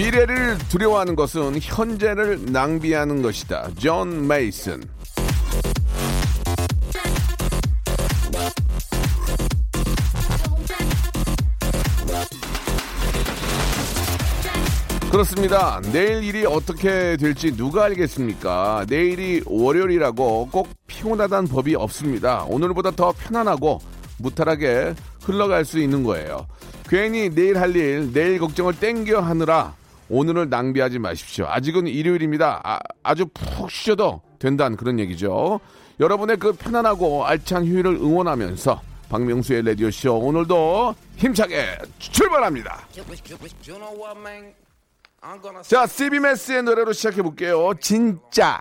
미래를 두려워하는 것은 현재를 낭비하는 것이다 존 메이슨 그렇습니다. 내일 일이 어떻게 될지 누가 알겠습니까? 내일이 월요일이라고 꼭 피곤하다는 법이 없습니다. 오늘보다 더 편안하고 무탈하게 흘러갈 수 있는 거예요. 괜히 내일 할 일, 내일 걱정을 땡겨 하느라 오늘을 낭비하지 마십시오. 아직은 일요일입니다. 아, 주푹 쉬셔도 된다는 그런 얘기죠. 여러분의 그 편안하고 알찬 휴일을 응원하면서 박명수의 라디오쇼 오늘도 힘차게 출발합니다. 자, 시비메스의 노래로 시작해 볼게요. 진짜.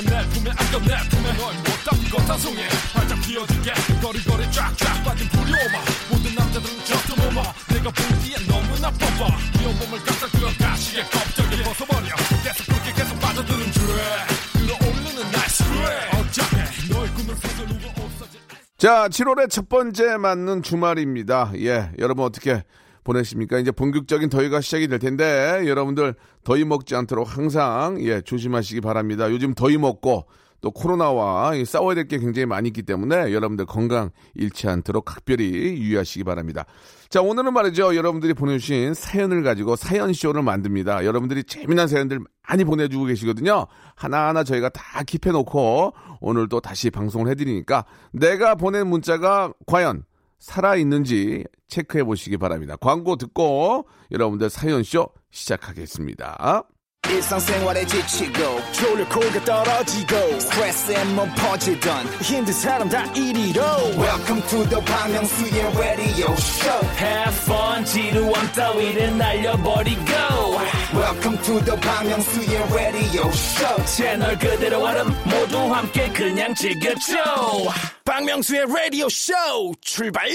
이제 내 품에 안겨 내 품에 널못 담고 단송해 활짝 피어줄게 거리거리 쫙쫙 빠진 풀이 오마 모든 남자들은 저도 모마 내가 보기엔 너무나 뻔뻔 네 온몸을 깜짝 들어가 시계 껍데기 벗어버려 계속 그렇게 계속 빠져드는 줄에 끌어올리는 날 스크래 어차피 너의 꿈을 서두르고 없어질 자, 7월의 첫 번째 맞는 주말입니다. 예, 여러분 어떻게 보내십니까? 이제 본격적인 더위가 시작이 될 텐데 여러분들 더위 먹지 않도록 항상 예, 조심하시기 바랍니다. 요즘 더위 먹고 또 코로나와 이 싸워야 될 게 굉장히 많이 있기 때문에 여러분들 건강 잃지 않도록 각별히 유의하시기 바랍니다. 자, 오늘은 말이죠. 여러분들이 보내주신 사연을 가지고 사연쇼를 만듭니다. 여러분들이 재미난 사연들 많이 보내주고 계시거든요. 하나하나 저희가 다 킵해놓고 오늘 또 다시 방송을 해드리니까 내가 보낸 문자가 과연 살아있는지 체크해 보시기 바랍니다. 광고 듣고 여러분들 사연쇼 시작하겠습니다. 지치고, 떨어지고, 퍼지던, welcome to the Bang Myung-soo's radio show Have fun 지루함 따위를 날려버리고 welcome to the Myung-soo's radio show 채널 그대로 얼음 모두 함께 그냥 즐겨줘 박명수의 라디오 쇼 출발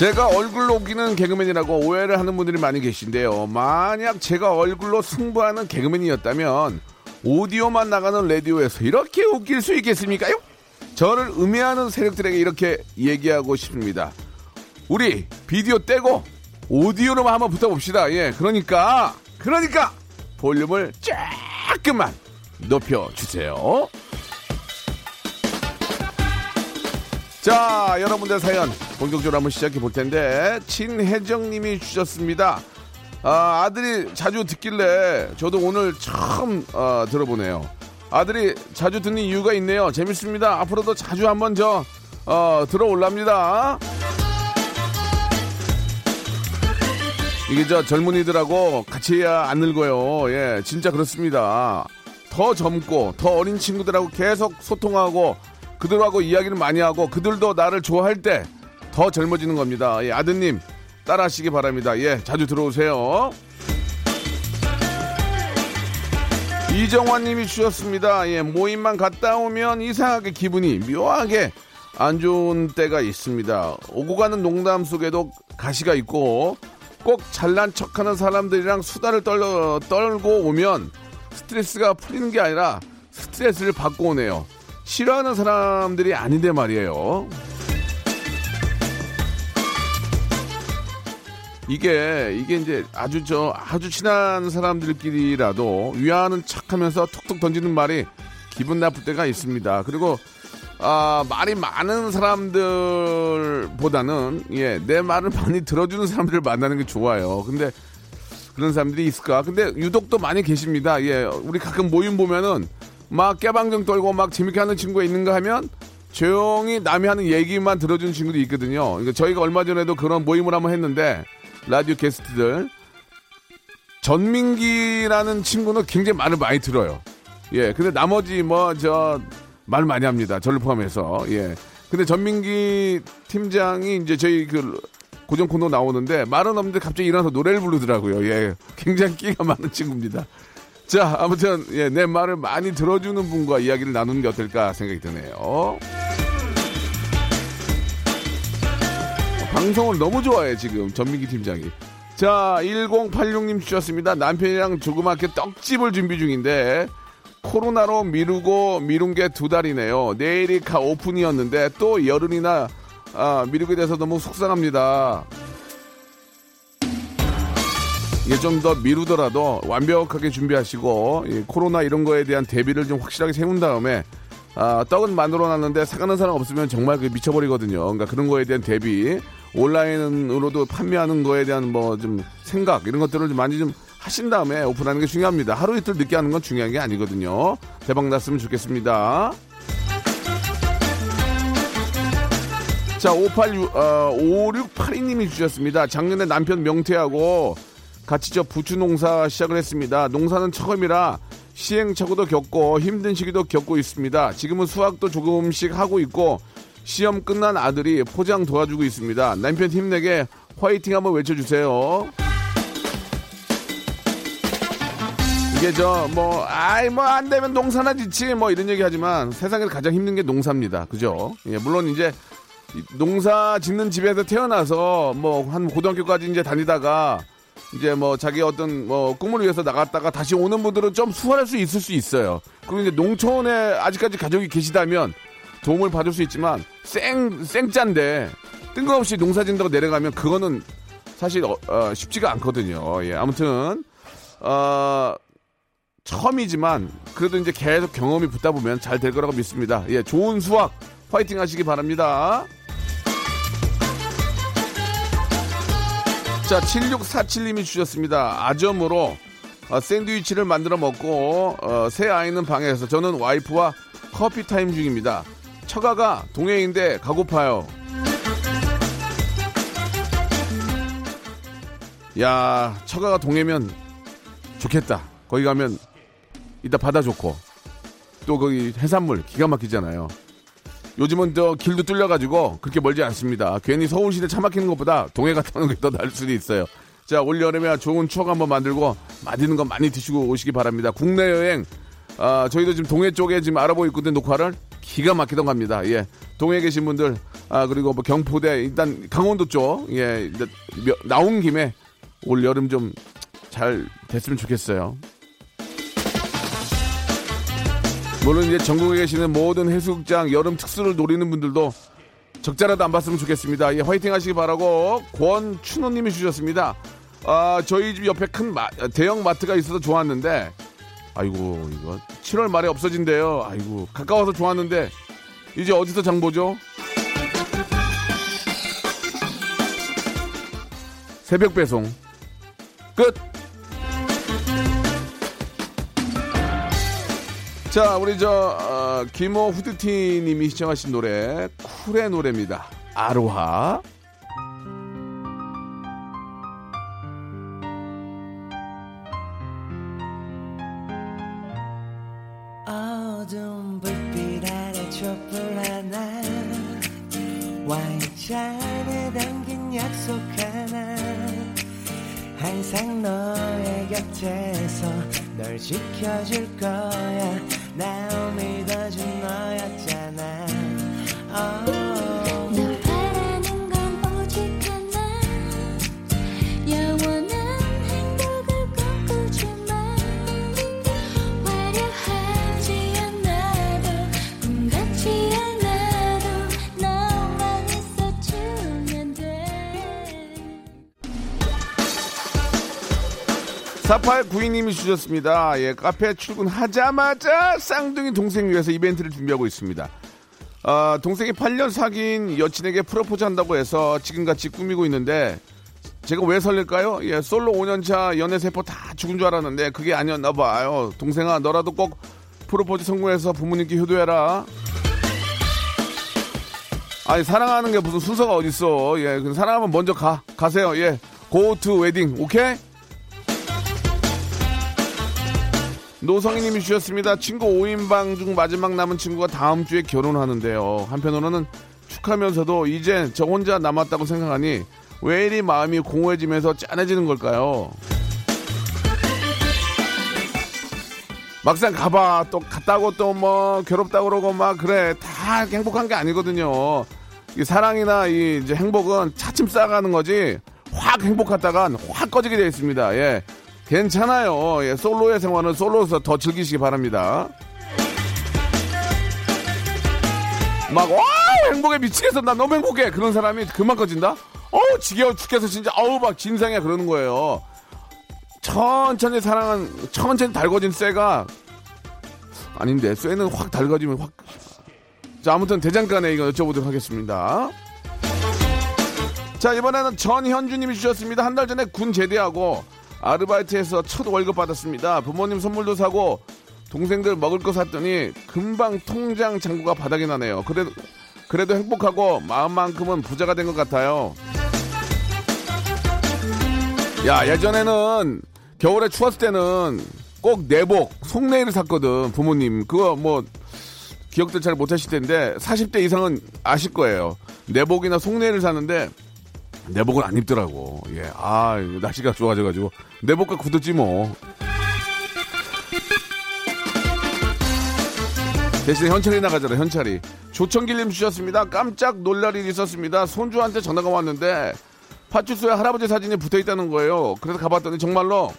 제가 얼굴로 웃기는 개그맨이라고 오해를 하는 분들이 많이 계신데요. 만약 제가 얼굴로 승부하는 개그맨이었다면 오디오만 나가는 라디오에서 이렇게 웃길 수 있겠습니까요? 저를 음해하는 세력들에게 이렇게 얘기하고 싶습니다. 우리 비디오 떼고 오디오로만 한번 붙어봅시다. 예, 그러니까 그러니까 볼륨을 조금만 높여주세요. 자, 여러분들 사연 본격적으로 한번 시작해 볼 텐데 친혜정님이 주셨습니다. 아, 아들이 자주 듣길래 저도 오늘 처음 어, 들어보네요. 아들이 자주 듣는 이유가 있네요. 재밌습니다. 앞으로도 자주 한번 저 어, 들어올랍니다. 이게 저 젊은이들하고 같이 해야 안 늙어요. 예, 진짜 그렇습니다. 더 젊고 더 어린 친구들하고 계속 소통하고 그들하고 이야기를 많이 하고 그들도 나를 좋아할 때 더 젊어지는 겁니다. 예, 아드님 따라하시기 바랍니다. 예, 자주 들어오세요. 이정환 님이 주셨습니다. 예, 모임만 갔다 오면 이상하게 기분이 묘하게 안 좋은 때가 있습니다. 오고 가는 농담 속에도 가시가 있고 꼭 잘난 척하는 사람들이랑 수다를 떨, 떨고 오면 스트레스가 풀리는 게 아니라 스트레스를 받고 오네요. 싫어하는 사람들이 아닌데 말이에요. 이게 이게 이제 아주 저 아주 친한 사람들끼리라도 위하는 척하면서 툭툭 던지는 말이 기분 나쁠 때가 있습니다. 그리고 아, 말이 많은 사람들보다는 예, 내 말을 많이 들어주는 사람들을 만나는 게 좋아요. 근데 그런 사람들이 있을까? 근데 유독 또 많이 계십니다. 예, 우리 가끔 모임 보면은 막 깨방정 떨고 막 재밌게 하는 친구가 있는가 하면 조용히 남이 하는 얘기만 들어주는 친구도 있거든요. 그러니까 저희가 얼마 전에도 그런 모임을 한번 했는데 라디오 게스트들 전민기라는 친구는 굉장히 말을 많이 들어요. 예, 근데 나머지 뭐 저 말 많이 합니다. 저를 포함해서 예. 근데 전민기 팀장이 이제 저희 그 고정 코너 나오는데 말은 없는데 갑자기 일어나서 노래를 부르더라고요. 예, 굉장히 끼가 많은 친구입니다. 자, 아무튼 예, 내 말을 많이 들어주는 분과 이야기를 나누는 게 어떨까 생각이 드네요. 방송을 너무 좋아해 지금 전민기 팀장이. 자, 1086님 주셨습니다. 남편이랑 조그맣게 떡집을 준비 중인데 코로나로 미루고 미룬 게 두 달이네요. 내일이 가 오픈이었는데 또 열흘이나 아, 미루게 돼서 너무 속상합니다. 이게 좀더 미루더라도 완벽하게 준비하시고 이 코로나 이런 거에 대한 대비를 좀 확실하게 세운 다음에 아, 떡은 만들어 놨는데 사가는 사람 없으면 정말 그 미쳐버리거든요. 그러니까 그런 거에 대한 대비 온라인으로도 판매하는 거에 대한 뭐 좀 생각 이런 것들을 좀 많이 좀 하신 다음에 오픈하는 게 중요합니다. 하루 이틀 늦게 하는 건 중요한 게 아니거든요. 대박 났으면 좋겠습니다. 자, 586, 어, 5682님이 주셨습니다. 작년에 남편 명태하고 같이 저 부추 농사 시작을 했습니다. 농사는 처음이라 시행착오도 겪고 힘든 시기도 겪고 있습니다. 지금은 수확도 조금씩 하고 있고 시험 끝난 아들이 포장 도와주고 있습니다. 남편 힘내게 화이팅 한번 외쳐주세요. 이게 저 뭐 아이 뭐 안 되면 농사나 짓지 뭐 이런 얘기 하지만 세상에서 가장 힘든 게 농사입니다. 그죠? 예, 물론 이제 이 농사 짓는 집에서 태어나서 뭐 한 고등학교까지 이제 다니다가 이제 뭐 자기 어떤 뭐 꿈을 위해서 나갔다가 다시 오는 분들은 좀 수월할 수 있을 수 있어요. 그리고 이제 농촌에 아직까지 가족이 계시다면 도움을 받을 수 있지만 생 생짠데 뜬금없이 농사 짓는다고 내려가면 그거는 사실 어, 어, 쉽지가 않거든요. 예, 아무튼 어, 처음이지만 그래도 이제 계속 경험이 붙다 보면 잘 될 거라고 믿습니다. 예, 좋은 수확 파이팅 하시기 바랍니다. 자, 7647님이 주셨습니다. 아점으로 어, 샌드위치를 만들어 먹고 어, 새 아이는 방에서 저는 와이프와 커피 타임 중입니다. 처가가 동해인데 가고파요. 야, 처가가 동해면 좋겠다. 거기 가면 이따 바다 좋고 또 거기 해산물 기가 막히잖아요. 요즘은 저 길도 뚫려가지고 그렇게 멀지 않습니다. 괜히 서울시내 차 막히는 것보다 동해 갔다 오는 게 더 나을 수도 있어요. 자, 올 여름에 좋은 추억 한번 만들고 맛있는 거 많이 드시고 오시기 바랍니다. 국내 여행, 아, 저희도 지금 동해 쪽에 지금 알아보고 있거든요, 녹화를. 기가 막히던 갑니다. 예. 동해에 계신 분들, 아, 그리고 뭐 경포대, 일단 강원도 쪽, 예, 나온 김에 올 여름 좀 잘 됐으면 좋겠어요. 물론 이제 전국에 계시는 모든 해수욕장 여름 특수를 노리는 분들도 적자라도 안 봤으면 좋겠습니다. 예, 화이팅 하시기 바라고 권춘호님이 주셨습니다. 아, 저희 집 옆에 큰 마- 대형 마트가 있어서 좋았는데, 아이고 이거 7월 말에 없어진대요. 아이고 가까워서 좋았는데 이제 어디서 장 보죠? 새벽 배송 끝. 자, 우리 저 어, 김호 후드티님이 시청하신 노래 쿨의 노래입니다. 아로하. 4892님이 주셨습니다. 예, 카페 출근하자마자 쌍둥이 동생 위해서 이벤트를 준비하고 있습니다. 아, 동생이 8년 사귄 여친에게 프로포즈 한다고 해서 지금같이 꾸미고 있는데 제가 왜 설렐까요? 예, 솔로 5년차 연애 세포 다 죽은 줄 알았는데 그게 아니었나 봐요. 동생아, 너라도 꼭 프로포즈 성공해서 부모님께 효도해라. 아니 사랑하는 게 무슨 순서가 어딨어. 예, 사랑하면 먼저 가. 가세요. 예. 고투 웨딩. 오케이? 노성희님이 주셨습니다. 친구 5인방 중 마지막 남은 친구가 다음 주에 결혼하는데요. 한편으로는 축하면서도 이제 저 혼자 남았다고 생각하니 왜 이리 마음이 공허해지면서 짠해지는 걸까요? 막상 가봐 또 갔다고 또 뭐 괴롭다고 그러고 막 그래 다 행복한 게 아니거든요. 이 사랑이나 이 이제 행복은 차츰 쌓아가는 거지 확 행복하다간 확 꺼지게 되어 있습니다. 예. 괜찮아요. 예, 솔로의 생활은 솔로에서 더 즐기시기 바랍니다. 막, 와! 행복에 미치겠어. 나 너무 행복해. 그런 사람이 그만 꺼진다? 어우, 지겨워 죽겠어. 진짜, 어우, 막 진상이야. 그러는 거예요. 천천히 사랑한, 천천히 달궈진 쇠가, 아닌데, 쇠는 확 달궈지면 확. 자, 아무튼 대장간에 이거 여쭤보도록 하겠습니다. 자, 이번에는 전현주님이 주셨습니다. 한 달 전에 군 제대하고 아르바이트에서 첫 월급 받았습니다. 부모님 선물도 사고 동생들 먹을 거 샀더니 금방 통장 잔고가 바닥이 나네요. 그래도, 그래도 행복하고 마음만큼은 부자가 된 것 같아요. 야, 예전에는 겨울에 추웠을 때는 꼭 내복, 속내일을 샀거든, 부모님. 그거 뭐, 기억들 잘 못하실 텐데, 40대 이상은 아실 거예요. 내복이나 속내일을 샀는데, 내복을 안 입더라고. 예. 아, 날씨가 좋아져가지고. 내복과 굳었지 뭐. 대신에 현찰이 나가잖아, 현찰이. 조청길님 주셨습니다. 깜짝 놀랄 일이 있었습니다. 손주한테 전화가 왔는데, 파출소에 할아버지 사진이 붙어 있다는 거예요. 그래서 가봤더니 정말로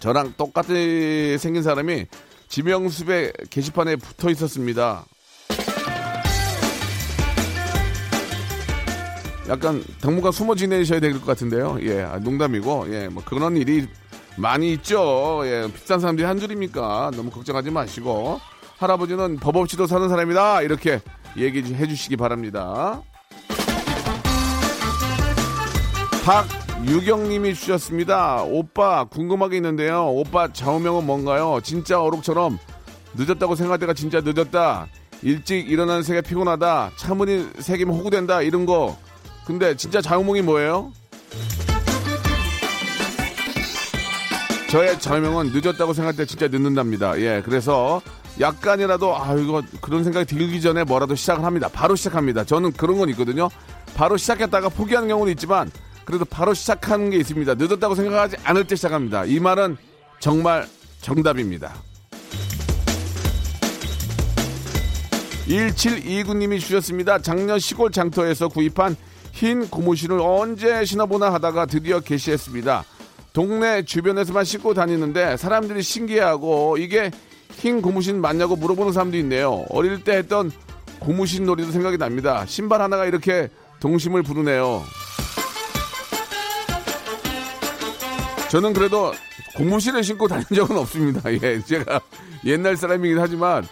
저랑 똑같이 생긴 사람이 지명수배 게시판에 붙어 있었습니다. 약간 당분간 숨어 지내셔야 될 것 같은데요. 예, 아, 농담이고, 예, 뭐 그런 일이 많이 있죠. 예, 비싼 사람들이 한 줄입니까? 너무 걱정하지 마시고 할아버지는 법 없이도 사는 사람이다. 이렇게 얘기해 주시기 바랍니다. 박유경님이 주셨습니다. 오빠 궁금하게 있는데요. 오빠 좌우명은 뭔가요? 진짜 어록처럼 늦었다고 생각할 때가 진짜 늦었다. 일찍 일어나는 새가 피곤하다. 차문이 새기면 호구된다. 이런 거. 근데 진짜 좌우명이 뭐예요? 저의 좌우명은 늦었다고 생각할 때 진짜 늦는답니다. 예, 그래서 약간이라도 아 이거 그런 생각이 들기 전에 뭐라도 시작을 합니다. 바로 시작합니다. 저는 그런 건 있거든요. 바로 시작했다가 포기하는 경우는 있지만 그래도 바로 시작하는 게 있습니다. 늦었다고 생각하지 않을 때 시작합니다. 이 말은 정말 정답입니다. 1729님이 주셨습니다. 작년 시골 장터에서 구입한 흰 고무신을 언제 신어보나 하다가 드디어 개시했습니다. 동네 주변에서만 신고 다니는데 사람들이 신기해하고 이게 흰 고무신 맞냐고 물어보는 사람도 있네요. 어릴 때 했던 고무신 놀이도 생각이 납니다. 신발 하나가 이렇게 동심을 부르네요. 저는 그래도 고무신을 신고 다닌 적은 없습니다. 예, 제가 옛날 사람이긴 하지만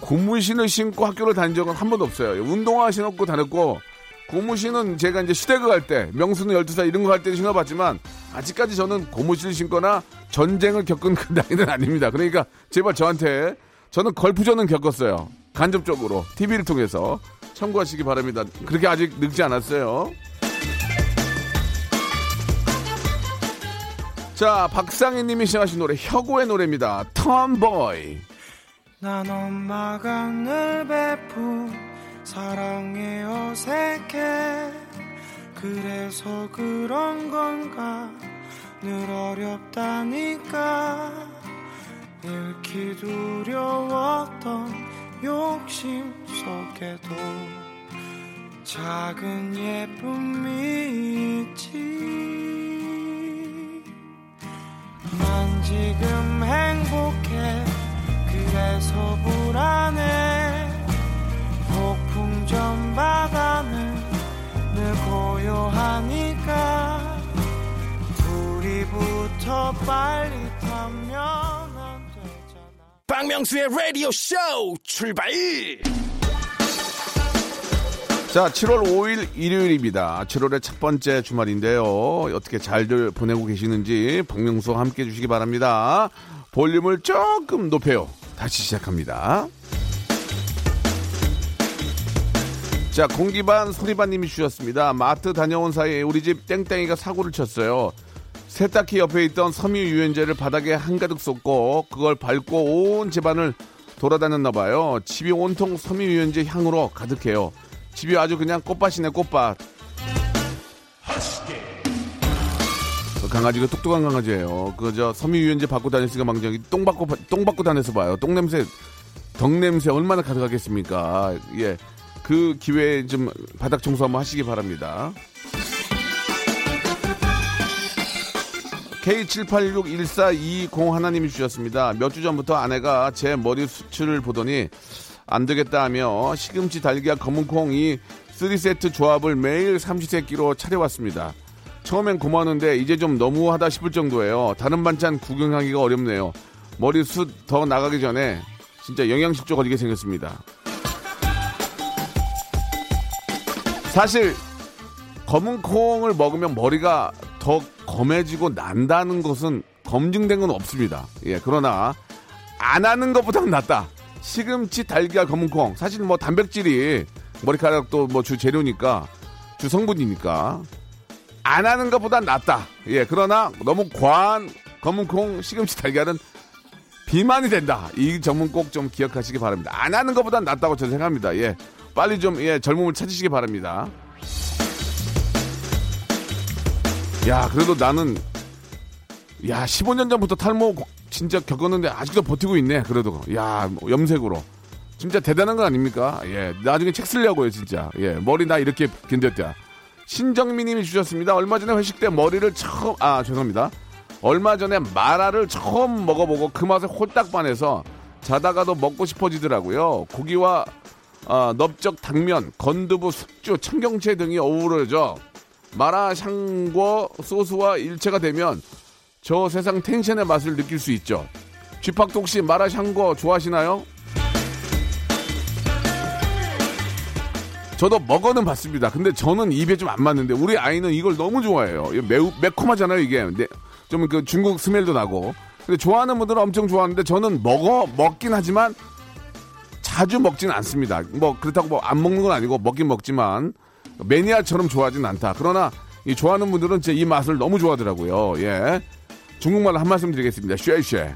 고무신을 신고 학교를 다닌 적은 한 번도 없어요. 운동화 신었고 다녔고 고무신은 제가 이제 시댁을 갈 때, 명수는 12살 이런 거 할 때 신어봤지만, 아직까지 저는 고무신을 신거나 전쟁을 겪은 그 나이는 아닙니다. 그러니까 제발 저한테, 저는 걸프전은 겪었어요. 간접적으로, TV를 통해서. 참고하시기 바랍니다. 그렇게 아직 늙지 않았어요. 자, 박상희 님이 시작하신 노래, 혁오의 노래입니다. 톰보이. 난 엄마가 늘 베푼 사랑에 어색해. 그래서 그런 건가? 늘 어렵다니까. 잃기 두려웠던 욕심 속에도 작은 예쁨이 있지. 난 지금 행복해. 그래서 불안해 전 바다는 늘 고요하니까 둘이 붙어 빨리 타면 안 되잖아 박명수의 라디오 쇼 출발 자, 7월 5일 일요일입니다. 7월의 첫 번째 주말인데요. 어떻게 잘들 보내고 계시는지 박명수와 함께 해주시기 바랍니다. 볼륨을 조금 높여요. 다시 시작합니다. 자, 공기반 소리반님이 주셨습니다. 마트 다녀온 사이에 우리 집 땡땡이가 사고를 쳤어요. 세탁기 옆에 있던 섬유 유연제를 바닥에 한가득 쏟고 그걸 밟고 온 집안을 돌아다녔나 봐요. 집이 온통 섬유 유연제 향으로 가득해요. 집이 아주 그냥 꽃밭이네 꽃밭. 그 강아지가 똑똑한 강아지예요. 그 저 섬유 유연제 받고 다녔으니까 망정이 똥 받고 똥 받고 다녀서 봐요. 똥 냄새, 덕 냄새 얼마나 가득하겠습니까? 예, 그 기회에 좀 바닥 청소 한번 하시기 바랍니다. K78614220 하나님이 주셨습니다. 몇 주 전부터 아내가 제 머리 수치를 보더니 안 되겠다 하며 시금치 달걀 검은콩 이 3세트 조합을 매일 삼시세끼로 차려왔습니다. 처음엔 고마웠는데 이제 좀 너무하다 싶을 정도예요. 다른 반찬 구경하기가 어렵네요. 머리숱 더 나가기 전에 진짜 영양실조 걸리게 생겼습니다. 사실 검은 콩을 먹으면 머리가 더 검해지고 난다는 것은 검증된 건 없습니다. 예, 그러나 안 하는 것보다는 낫다. 시금치, 달걀, 검은 콩. 사실 뭐 단백질이 머리카락도 뭐 주 재료니까 주 성분이니까 안 하는 것보다 낫다. 예, 그러나 너무 과한 검은 콩, 시금치, 달걀은 비만이 된다. 이 점은 꼭 좀 기억하시기 바랍니다. 안 하는 것보다 낫다고 저는 생각합니다. 예, 빨리 좀 예, 젊음을 찾으시기 바랍니다. 야, 그래도 나는 야, 15년 전부터 탈모 진짜 겪었는데 아직도 버티고 있네. 그래도 야, 뭐 염색으로. 진짜 대단한 거 아닙니까? 예, 나중에 책 쓰려고요, 진짜. 예, 머리 나 이렇게 견뎠다. 신정민님이 주셨습니다. 얼마 전에 회식 때 머리를 처음 아 죄송합니다. 얼마 전에 마라를 처음 먹어보고 그 맛에 홀딱 반해서 자다가도 먹고 싶어지더라고요. 고기와 아, 넓적 당면, 건두부, 숙주, 청경채 등이 어우러져 마라 샹궈 소스와 일체가 되면 저 세상 텐션의 맛을 느낄 수 있죠. 쥐팍도 혹시 마라 샹궈 좋아하시나요? 저도 먹어는 봤습니다. 근데 저는 입에 좀 안 맞는데 우리 아이는 이걸 너무 좋아해요. 매우 매콤하잖아요, 이게. 좀 그 중국 스멜도 나고. 근데 좋아하는 분들은 엄청 좋아하는데 저는 먹어 먹긴 하지만 자주 먹지는 않습니다. 뭐 그렇다고 뭐 안 먹는 건 아니고 먹긴 먹지만 매니아처럼 좋아하진 않다. 그러나 이 좋아하는 분들은 제 이 맛을 너무 좋아하더라고요. 예. 중국말로 한 말씀 드리겠습니다. 쉐쉐.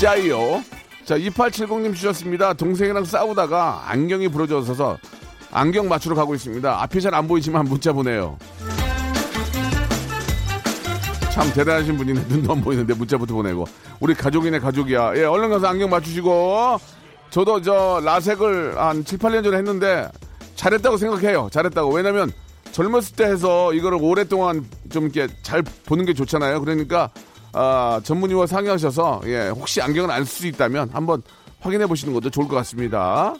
짜이요. 자, 2870님 주셨습니다. 동생이랑 싸우다가 안경이 부러져서 안경 맞추러 가고 있습니다. 앞이 잘 안 보이지만 문자 보내요. 참 대단하신 분이네. 눈도 안 보이는데 문자부터 보내고. 우리 가족이네, 가족이야. 예, 얼른 가서 안경 맞추시고. 저도 저 라섹을 한 7, 8년 전에 했는데 잘했다고 생각해요. 잘했다고. 왜냐면 젊었을 때 해서 이거를 오랫동안 좀 이렇게 잘 보는 게 좋잖아요. 그러니까 아, 전문의와 상의하셔서 예, 혹시 안경을 안 쓸 수 있다면 한번 확인해 보시는 것도 좋을 것 같습니다.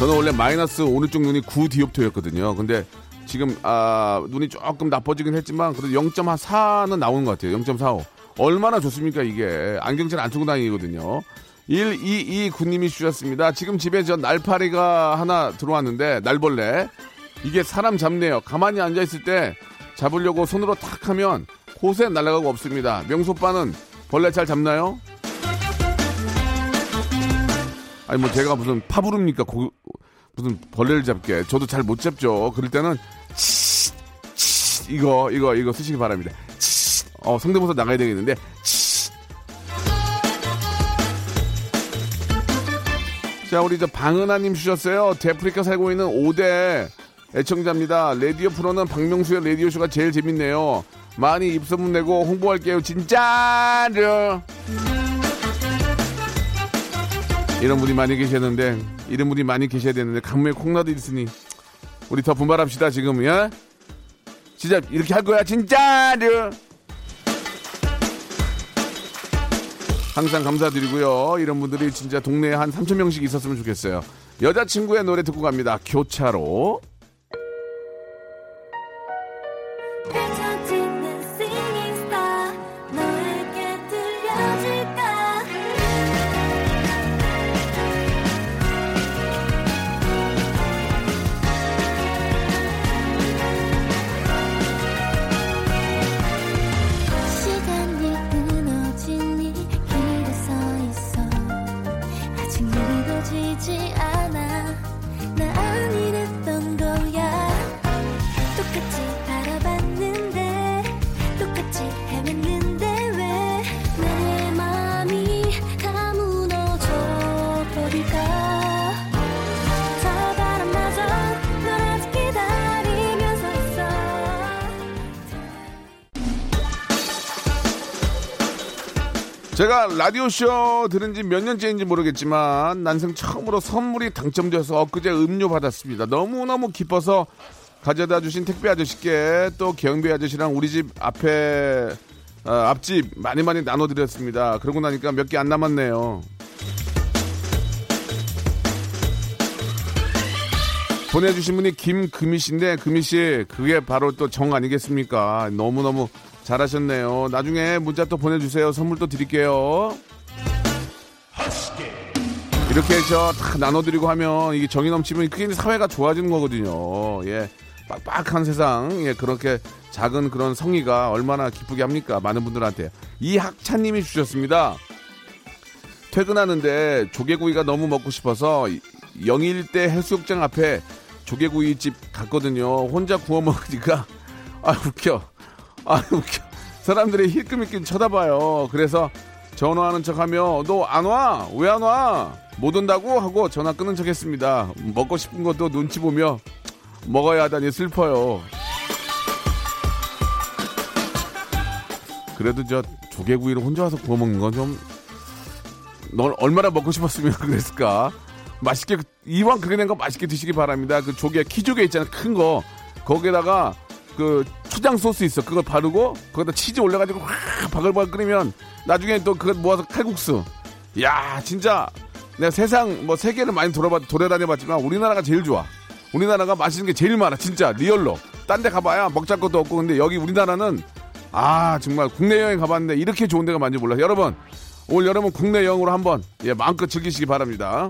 저는 원래 마이너스 오른쪽 눈이 9 디옵터였거든요. 근데 지금 아, 눈이 조금 나빠지긴 했지만 그래도 0.4는 나오는 것 같아요. 0.45. 얼마나 좋습니까 이게 안경질 안 쓰고 다니거든요. 1229님이 주셨습니다. 지금 집에 저 날파리가 하나 들어왔는데 날벌레 이게 사람 잡네요. 가만히 앉아 있을 때 잡으려고 손으로 탁 하면 곳에 날아가고 없습니다. 명소빠는 벌레 잘 잡나요? 아니 뭐 제가 무슨 파부릅니까? 고- 무슨 벌레를 잡게. 저도 잘 못 잡죠. 그럴 때는 치, 치, 이거 이거 이거 쓰시기 바랍니다. 치, 어 성대모사 나가야 되겠는데 치. 자 우리 저 방은하님 주셨어요. 데프리카 살고 있는 5대 애청자입니다. 라디오 프로는 박명수의 라디오 쇼가 제일 재밌네요. 많이 입소문 내고 홍보할게요. 진짜로. 이런 분이 많이 계셨는데 이런 분이 많이 계셔야 되는데 강무에 콩나도 있으니 우리 더 분발합시다 지금 예? 진짜 이렇게 할 거야 진짜로. 항상 감사드리고요. 이런 분들이 진짜 동네에 한 3천 명씩 있었으면 좋겠어요. 여자친구의 노래 듣고 갑니다. 교차로. 제가 라디오쇼 들은 지 몇 년째인지 모르겠지만 난생 처음으로 선물이 당첨돼서 엊그제 음료 받았습니다. 너무너무 기뻐서 가져다 주신 택배 아저씨께 또 경비 아저씨랑 우리 집 앞에 어, 앞집 많이 많이 나눠드렸습니다. 그러고 나니까 몇 개 안 남았네요. 보내주신 분이 김금희 씨인데 금희 씨 그게 바로 또 정 아니겠습니까? 너무너무 잘하셨네요. 나중에 문자 또 보내주세요. 선물 또 드릴게요. 이렇게 저 다 나눠드리고 하면 이게 정이 넘치면 그게 사회가 좋아지는 거거든요. 예. 빡빡한 세상, 예, 그렇게 작은 그런 성의가 얼마나 기쁘게 합니까? 많은 분들한테. 이학찬님이 주셨습니다. 퇴근하는데 조개구이가 너무 먹고 싶어서 영일대 해수욕장 앞에 조개구이집 갔거든요. 혼자 구워 먹으니까 아 웃겨. 아 웃겨. 사람들이 힐끔힐끔 쳐다봐요. 그래서 전화하는 척 하며 너 안 와? 왜 안 와? 못 온다고 하고 전화 끊은 척 했습니다. 먹고 싶은 것도 눈치 보며 먹어야 하다니 슬퍼요. 그래도 저 조개구이를 혼자 와서 구워 먹는 건 좀 널 얼마나 먹고 싶었으면 그랬을까? 맛있게 이왕 그게 된 거 맛있게 드시기 바랍니다. 그 조개 키조개 있잖아요, 큰 거. 거기에다가 그 초장 소스 있어. 그걸 바르고 거기다 치즈 올려가지고 확 바글바글 끓이면 나중에 또 그거 모아서 칼국수. 야 진짜 내가 세상 뭐 세계를 많이 돌아봐 돌아다녀봤지만 우리나라가 제일 좋아. 우리나라가 맛있는 게 제일 많아. 진짜 real로. 딴 데 가봐야 먹잘 것도 없고 근데 여기 우리나라는 아 정말 국내 여행 가봤는데 이렇게 좋은 데가 많은지 몰라요. 여러분 올 여름은 국내 여행으로 한번 예 마음껏 즐기시기 바랍니다.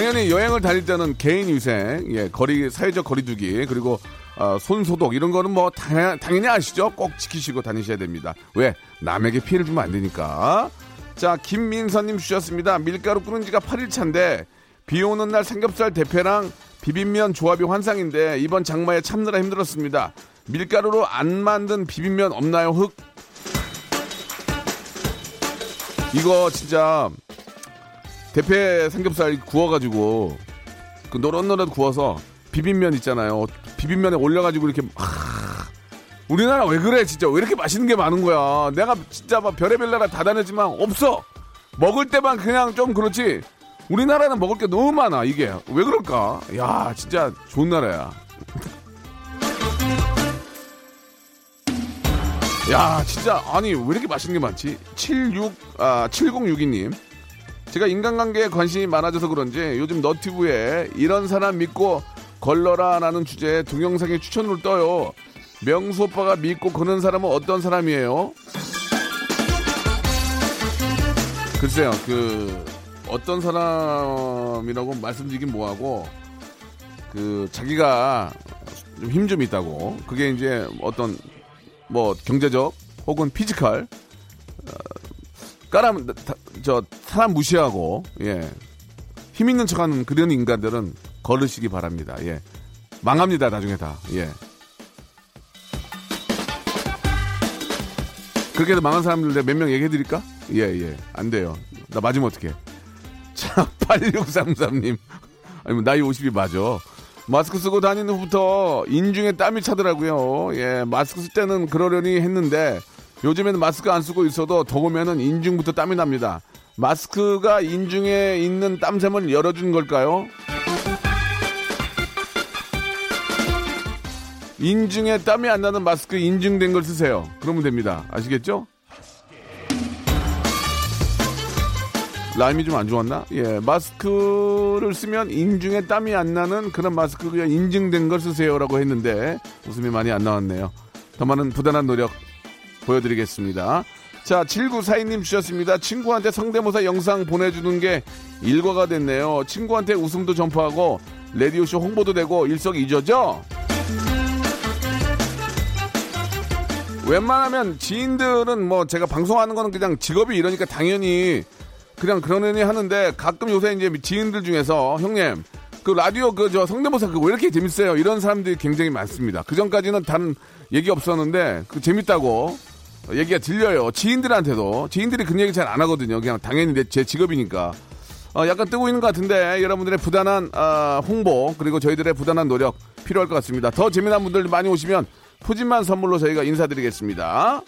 당연히 여행을 다닐 때는 개인 위생, 예, 거리, 사회적 거리두기, 그리고, 어, 손 소독, 이런 거는 뭐, 당연, 당연히 아시죠? 꼭 지키시고 다니셔야 됩니다. 왜? 남에게 피해를 주면 안 되니까. 자, 김민서님 주셨습니다. 밀가루 끓은 지가 8일 차인데, 비 오는 날 삼겹살 대패랑 비빔면 조합이 환상인데, 이번 장마에 참느라 힘들었습니다. 밀가루로 안 만든 비빔면 없나요? 흑? 이거 진짜, 대패 삼겹살 구워가지고 그 노릇노릇 구워서 비빔면 있잖아요. 비빔면에 올려가지고 이렇게 하, 우리나라 왜 그래 진짜 왜 이렇게 맛있는 게 많은 거야. 내가 진짜 막 별의별 나라 다 다녔지만 없어. 먹을 때만 그냥 좀 그렇지. 우리나라는 먹을 게 너무 많아 이게 왜 그럴까? 야 진짜 좋은 나라야. 야 진짜 아니 왜 이렇게 맛있는 게 많지? 76 아 7062님 제가 인간관계에 관심이 많아져서 그런지 요즘 너튜브에 이런 사람 믿고 걸러라라는 주제에 동영상이 추천으로 떠요. 명수 오빠가 믿고 거는 사람은 어떤 사람이에요? 글쎄요, 그 어떤 사람이라고 말씀드리긴 뭐하고 그 자기가 좀 힘좀 있다고 그게 이제 어떤 뭐 경제적 혹은 physical 까람 다- 저 사람 무시하고 예. 힘 있는 척하는 그런 인간들은 거르시기 바랍니다. 예. 망합니다, 나중에 다. 예. 그렇게 해서 망한 사람들 몇 명 얘기해 드릴까? 예, 예. 안 돼요. 나 맞으면 어떡해. 자, 8633님. 아니, 뭐 나이 50이 맞아. 마스크 쓰고 다니는 후부터 인중에 땀이 차더라고요. 예, 마스크 쓸 때는 그러려니 했는데 요즘에는 마스크 안 쓰고 있어도 더우면은 인중부터 땀이 납니다. 마스크가 인중에 있는 땀샘을 열어준 걸까요? 인중에 땀이 안 나는 마스크 인증된 걸 쓰세요. 그러면 됩니다. 아시겠죠? 라임이 좀 안 좋았나? 예, 마스크를 쓰면 인중에 땀이 안 나는 그런 마스크가 인증된 걸 쓰세요라고 했는데 웃음이 많이 안 나왔네요. 더 많은 부단한 노력 보여드리겠습니다. 자, 7942님 주셨습니다. 친구한테 성대모사 영상 보내주는 게 일과가 됐네요. 친구한테 웃음도 전파하고 라디오쇼 홍보도 되고 일석이조죠? 웬만하면 지인들은 뭐 제가 방송하는 거는 그냥 직업이 이러니까 당연히 그냥 그러느니 하는데 가끔 요새 이제 지인들 중에서 형님 그 라디오 그 저 성대모사 그거 왜 이렇게 재밌어요? 이런 사람들이 굉장히 많습니다. 그 전까지는 다른 얘기 없었는데 그 재밌다고 얘기가 들려요. 지인들한테도 지인들이 그런 얘기 잘 안 하거든요. 그냥 당연히 내, 제 직업이니까. 어, 약간 뜨고 있는 것 같은데 여러분들의 부단한 아, 홍보 그리고 저희들의 부단한 노력 필요할 것 같습니다. 더 재미난 분들 많이 오시면 푸짐한 선물로 저희가 인사드리겠습니다.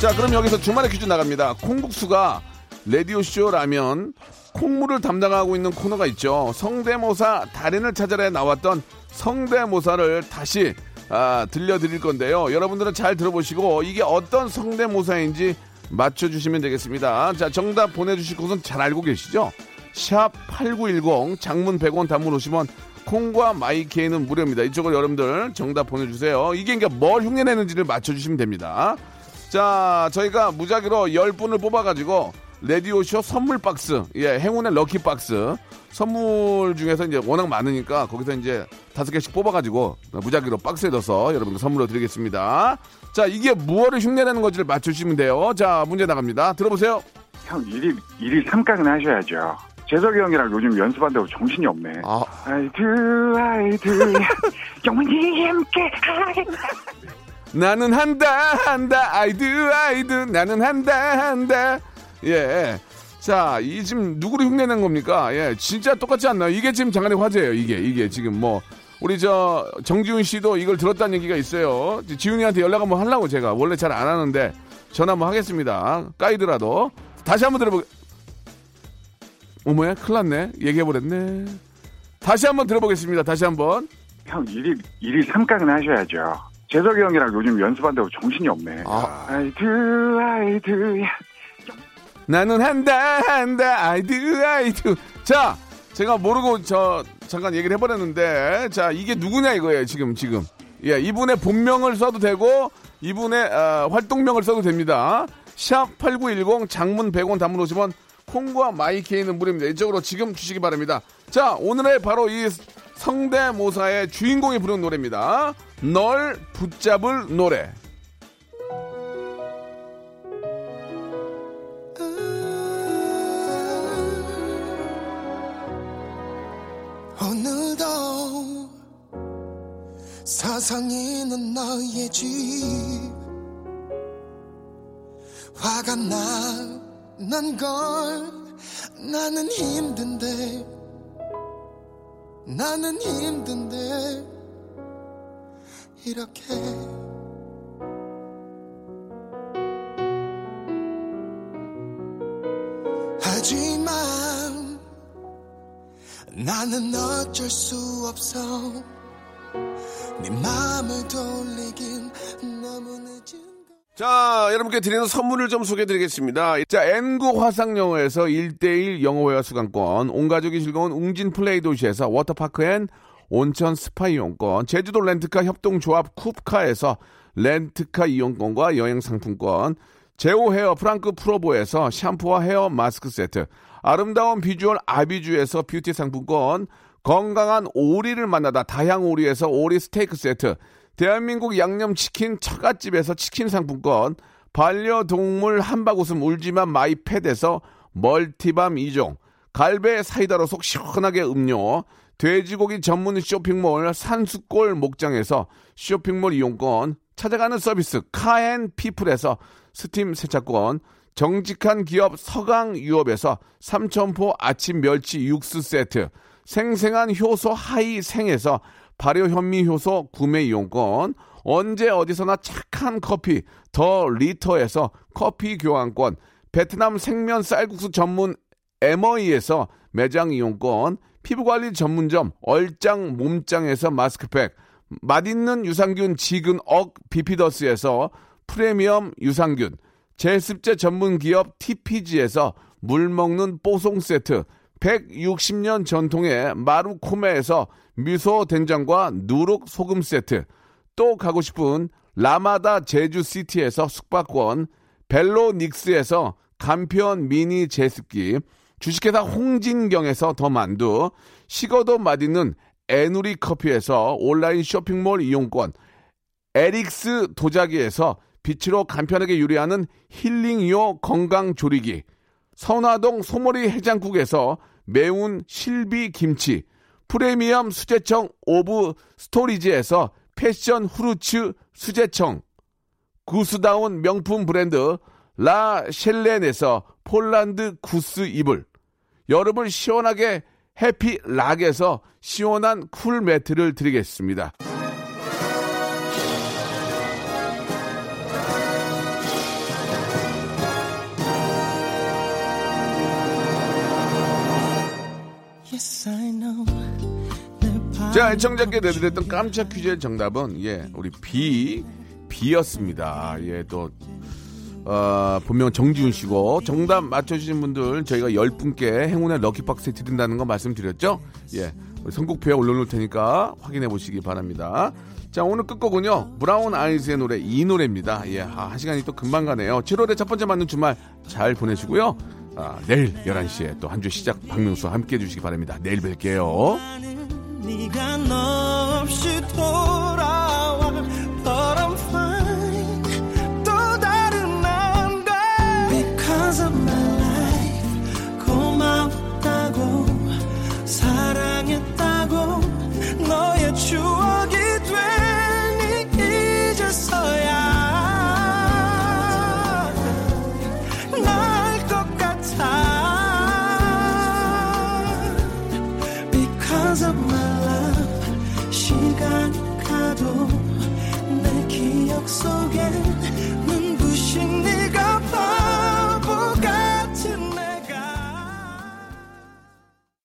자, 그럼 여기서 주말에 퀴즈 나갑니다. 콩국수가 라디오쇼라면 콩물을 담당하고 있는 코너가 있죠. 성대모사 달인을 찾아내 나왔던 성대모사를 다시 아, 들려드릴 건데요. 여러분들은 잘 들어보시고 이게 어떤 성대모사인지 맞춰주시면 되겠습니다. 자, 정답 보내주실 곳은 잘 알고 계시죠? 샵 8910 장문 100원 단문 50원 콩과 마이케이는 무료입니다. 이쪽으로 여러분들 정답 보내주세요. 이게 그러니까 뭘 흉내내는지를 맞춰주시면 됩니다. 자, 저희가 무작위로 10분을 뽑아가지고 라디오쇼 선물 박스, 예, 행운의 lucky 박스 선물 중에서 이제 워낙 많으니까 거기서 이제 다섯 개씩 뽑아가지고 무작위로 박스에 넣어서 여러분들 선물로 드리겠습니다. 자, 이게 무엇을 흉내내는 건지를 맞추시면 돼요. 자, 문제 나갑니다. 들어보세요. 형 일일 일일 삼깡은 하셔야죠. 재석이 형이랑 요즘 연습한다고 정신이 없네. 아, I do I do 영원히 함께 나는 한다 한다 아이드 아이드 나는 한다 한다 예. 자, 이 지금 누구를 흉내낸 겁니까? 예, 진짜 똑같지 않나요? 이게 지금 장안의 화제예요. 이게 이게 지금 뭐 우리 저 정지훈 씨도 이걸 들었다는 얘기가 있어요. 지훈이한테 연락 한번 하려고 제가 원래 잘 안 하는데 전화 한번 하겠습니다. 까이드라도 다시 한번 들어보. 어머야, 큰일 났네. 얘기해버렸네. 다시 한번 들어보겠습니다. 다시 한번. 형 일일 일일 삼깡은 하셔야죠. 재석이 형이랑 요즘 연습한다고 정신이 없네. 아. I do I do 나는 한다 한다 I do I do. 자 제가 모르고 저 잠깐 얘기를 해버렸는데 자 이게 누구냐 이거예요 지금 지금. 예 이분의 본명을 써도 되고 이분의 어, 활동명을 써도 됩니다. 샵 8910 장문 100원 단문 50원 콩과 마이케이는 무료입니다. 이쪽으로 지금 주시기 바랍니다. 자 오늘의 바로 이 성대모사의 주인공이 부른 노래입니다. 널 붙잡을 노래 오늘도 사상이는 너의 집. 화가 나는 걸 나는 힘든데 나는 힘든데 이렇게 나는 어쩔 수 없어 네 마음을 돌리긴 너무 늦은 걸 자, 여러분께 드리는 선물을 좀 소개해 드리겠습니다. 자, N구 화상영어에서 1대1 영어회화 수강권, 온 가족이 즐거운 웅진 플레이 도시에서 워터파크 and 온천 스파 이용권, 제주도 렌트카 협동조합 쿱카에서 렌트카 이용권과 여행 상품권, 제오 헤어 프랑크 프로보에서 샴푸와 헤어 마스크 세트, 아름다운 비주얼 아비주에서 뷰티 상품권, 건강한 오리를 만나다 다향 오리에서 오리 스테이크 세트, 대한민국 양념치킨 처갓집에서 치킨 상품권, 반려동물 한방구급 울지마 마이펫에서 multi balm 2종, 갈배 사이다로 속 시원하게 음료, 돼지고기 전문 쇼핑몰 산수골 목장에서 쇼핑몰 이용권, 찾아가는 서비스 카앤피플에서 스팀 세차권, 정직한 기업 서강유업에서 삼천포 아침 멸치 육수 세트, 생생한 효소 하이생에서 발효 현미 효소 구매 이용권, 언제 어디서나 착한 커피 더 리터에서 커피 교환권, 베트남 생면 쌀국수 전문 에머이에서 매장 이용권, 피부관리 전문점 얼짱 몸짱에서 마스크팩, 맛있는 유산균 지근 억 비피더스에서 프리미엄 유산균, 제습제 전문 기업 TPG에서 물 먹는 뽀송 세트, 160년 전통의 마루코메에서 미소 된장과 누룩 소금 세트, 또 가고 싶은 라마다 제주시티에서 숙박권, 벨로닉스에서 간편 미니 제습기, 주식회사 홍진경에서 더 만두, 식어도 맛있는 에누리 커피에서 온라인 쇼핑몰 이용권, 에릭스 도자기에서 빛으로 간편하게 요리하는 힐링요 건강조리기, 선화동 소머리 해장국에서 매운 실비 김치, 프리미엄 수제청 오브 스토리지에서 passion fruits 수제청, goose down 명품 브랜드 라 셸렌에서 폴란드 goose 이불, 여름을 시원하게 해피락에서 시원한 cool 매트를 드리겠습니다. 자, 애청자께 내드렸던 깜짝 퀴즈의 정답은 예, 우리 비 비였습니다. 예, 또 어, 본명 정지훈 씨고 정답 맞춰주신 분들 저희가 10분께 행운의 럭키박스 드린다는 거 말씀드렸죠? 예, 선곡표에 올려놓을 테니까 확인해 보시기 바랍니다. 자, 오늘 끝곡은요. 브라운 아이즈의 노래 이 노래입니다. 예, 아, 한 시간이 또 금방 가네요. 7월의 첫 번째 맞는 주말 잘 보내시고요. 아, 내일 11시에 또 한 주 시작 박명수와 함께 해주시기 바랍니다. 내일 뵐게요. 네가 너 없이 돌